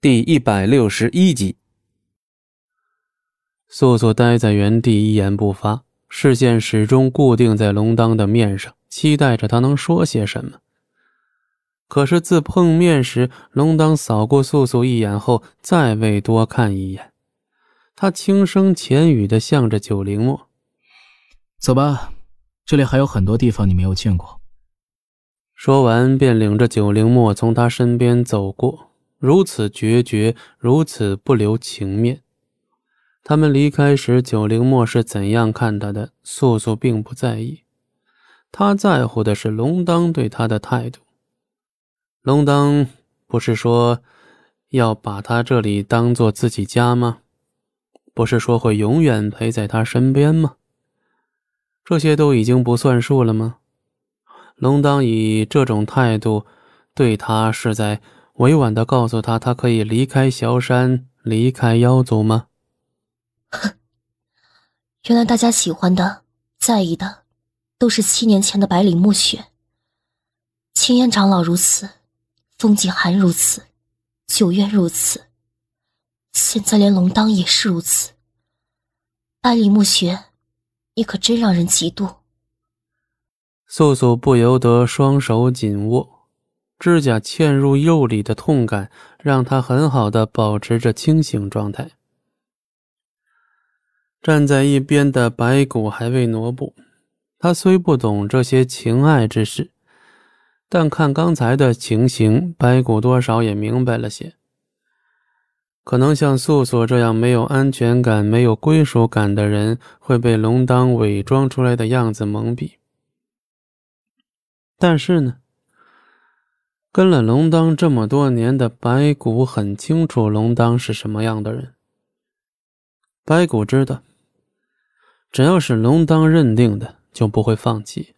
第一百六十一集，素素呆在原地，一言不发，视线始终固定在龙当的面上，期待着他能说些什么。可是自碰面时，龙当扫过素素一眼后，再未多看一眼。他轻声浅语的向着九灵墨：“走吧，这里还有很多地方你没有见过。”说完，便领着九灵墨从他身边走过。如此决绝，如此不留情面。他们离开时，九灵墨是怎样看他的？素素并不在意，他在乎的是龙当对他的态度。龙当不是说要把他这里当做自己家吗？不是说会永远陪在他身边吗？这些都已经不算数了吗？龙当以这种态度对他，是在。委婉的告诉他，他可以离开萧山，离开妖族吗？哼，原来大家喜欢的、在意的，都是七年前的百里暮雪。青烟长老如此，风景寒如此，九渊如此，现在连龙当也是如此。百里暮雪，你可真让人嫉妒。素素不由得双手紧握。指甲嵌入肉里的痛感，让他很好的保持着清醒状态。站在一边的白骨还未挪步，他虽不懂这些情爱之事，但看刚才的情形，白骨多少也明白了些。可能像素素这样没有安全感、没有归属感的人，会被龙当伪装出来的样子蒙蔽。但是呢？跟了龙当这么多年的白骨很清楚龙当是什么样的人。白骨知道，只要是龙当认定的，就不会放弃。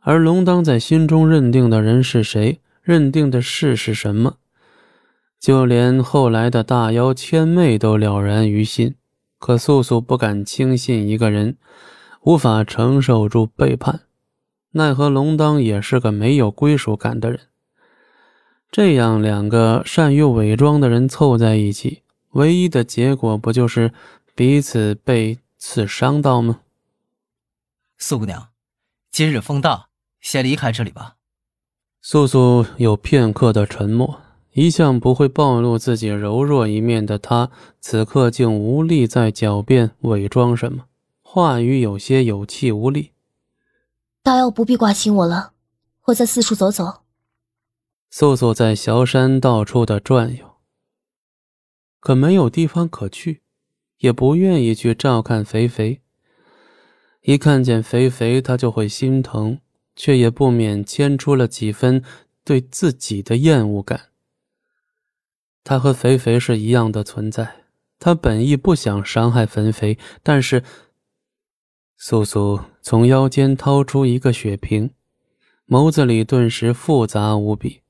而龙当在心中认定的人是谁，认定的事是什么，就连后来的大妖千妹都了然于心。可素素不敢轻信一个人，无法承受住背叛。奈何龙当也是个没有归属感的人。这样两个善于伪装的人凑在一起，唯一的结果不就是彼此被刺伤到吗？素姑娘，今日风大，先离开这里吧。素素有片刻的沉默，一向不会暴露自己柔弱一面的她，此刻竟无力再狡辩伪装什么，话语有些有气无力。大妖不必挂心我了，我再四处走走。素素在萧山到处的转悠，可没有地方可去，也不愿意去照看肥肥。一看见肥肥，他就会心疼，却也不免牵出了几分对自己的厌恶感。他和肥肥是一样的存在，他本意不想伤害肥肥，但是素素从腰间掏出一个血瓶，眸子里顿时复杂无比。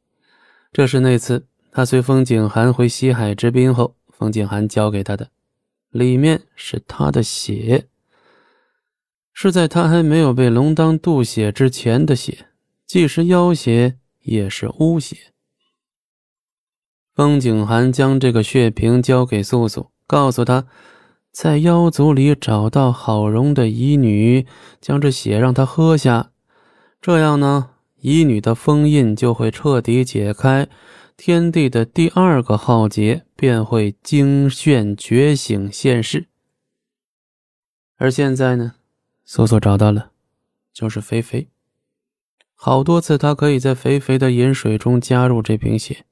这是那次他随风景寒回西海之滨后，风景寒交给他的，里面是他的血，是在他还没有被龙当渡血之前的血，既是妖血，也是巫血。风景寒将这个血瓶交给素素，告诉他，在妖族里找到好容的乙女，将这血让他喝下，这样呢？乙女的封印就会彻底解开，天地的第二个浩劫便会惊现觉醒现世。而现在呢，素素找到了，就是肥肥。好多次，他可以在肥肥的饮水中加入这瓶血，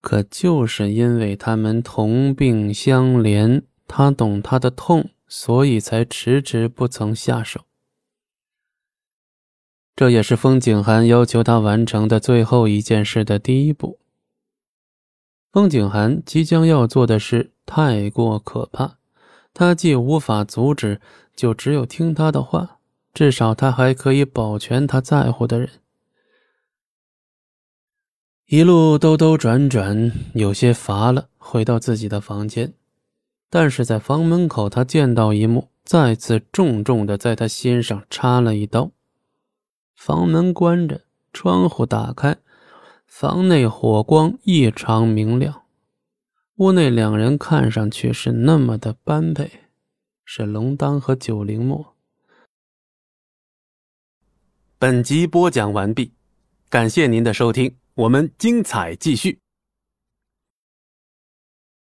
可就是因为他们同病相怜，他懂他的痛，所以才迟迟不曾下手。这也是风景寒要求他完成的最后一件事的第一步。风景寒即将要做的事太过可怕，他既无法阻止，就只有听他的话。至少他还可以保全他在乎的人。一路兜兜转转，有些乏了，回到自己的房间。但是在房门口，他见到一幕，再次重重的在他心上插了一刀。房门关着，窗户打开，房内火光异常明亮，屋内两人看上去是那么的般配，是龙当和九灵墨。本集播讲完毕，感谢您的收听，我们精彩继续。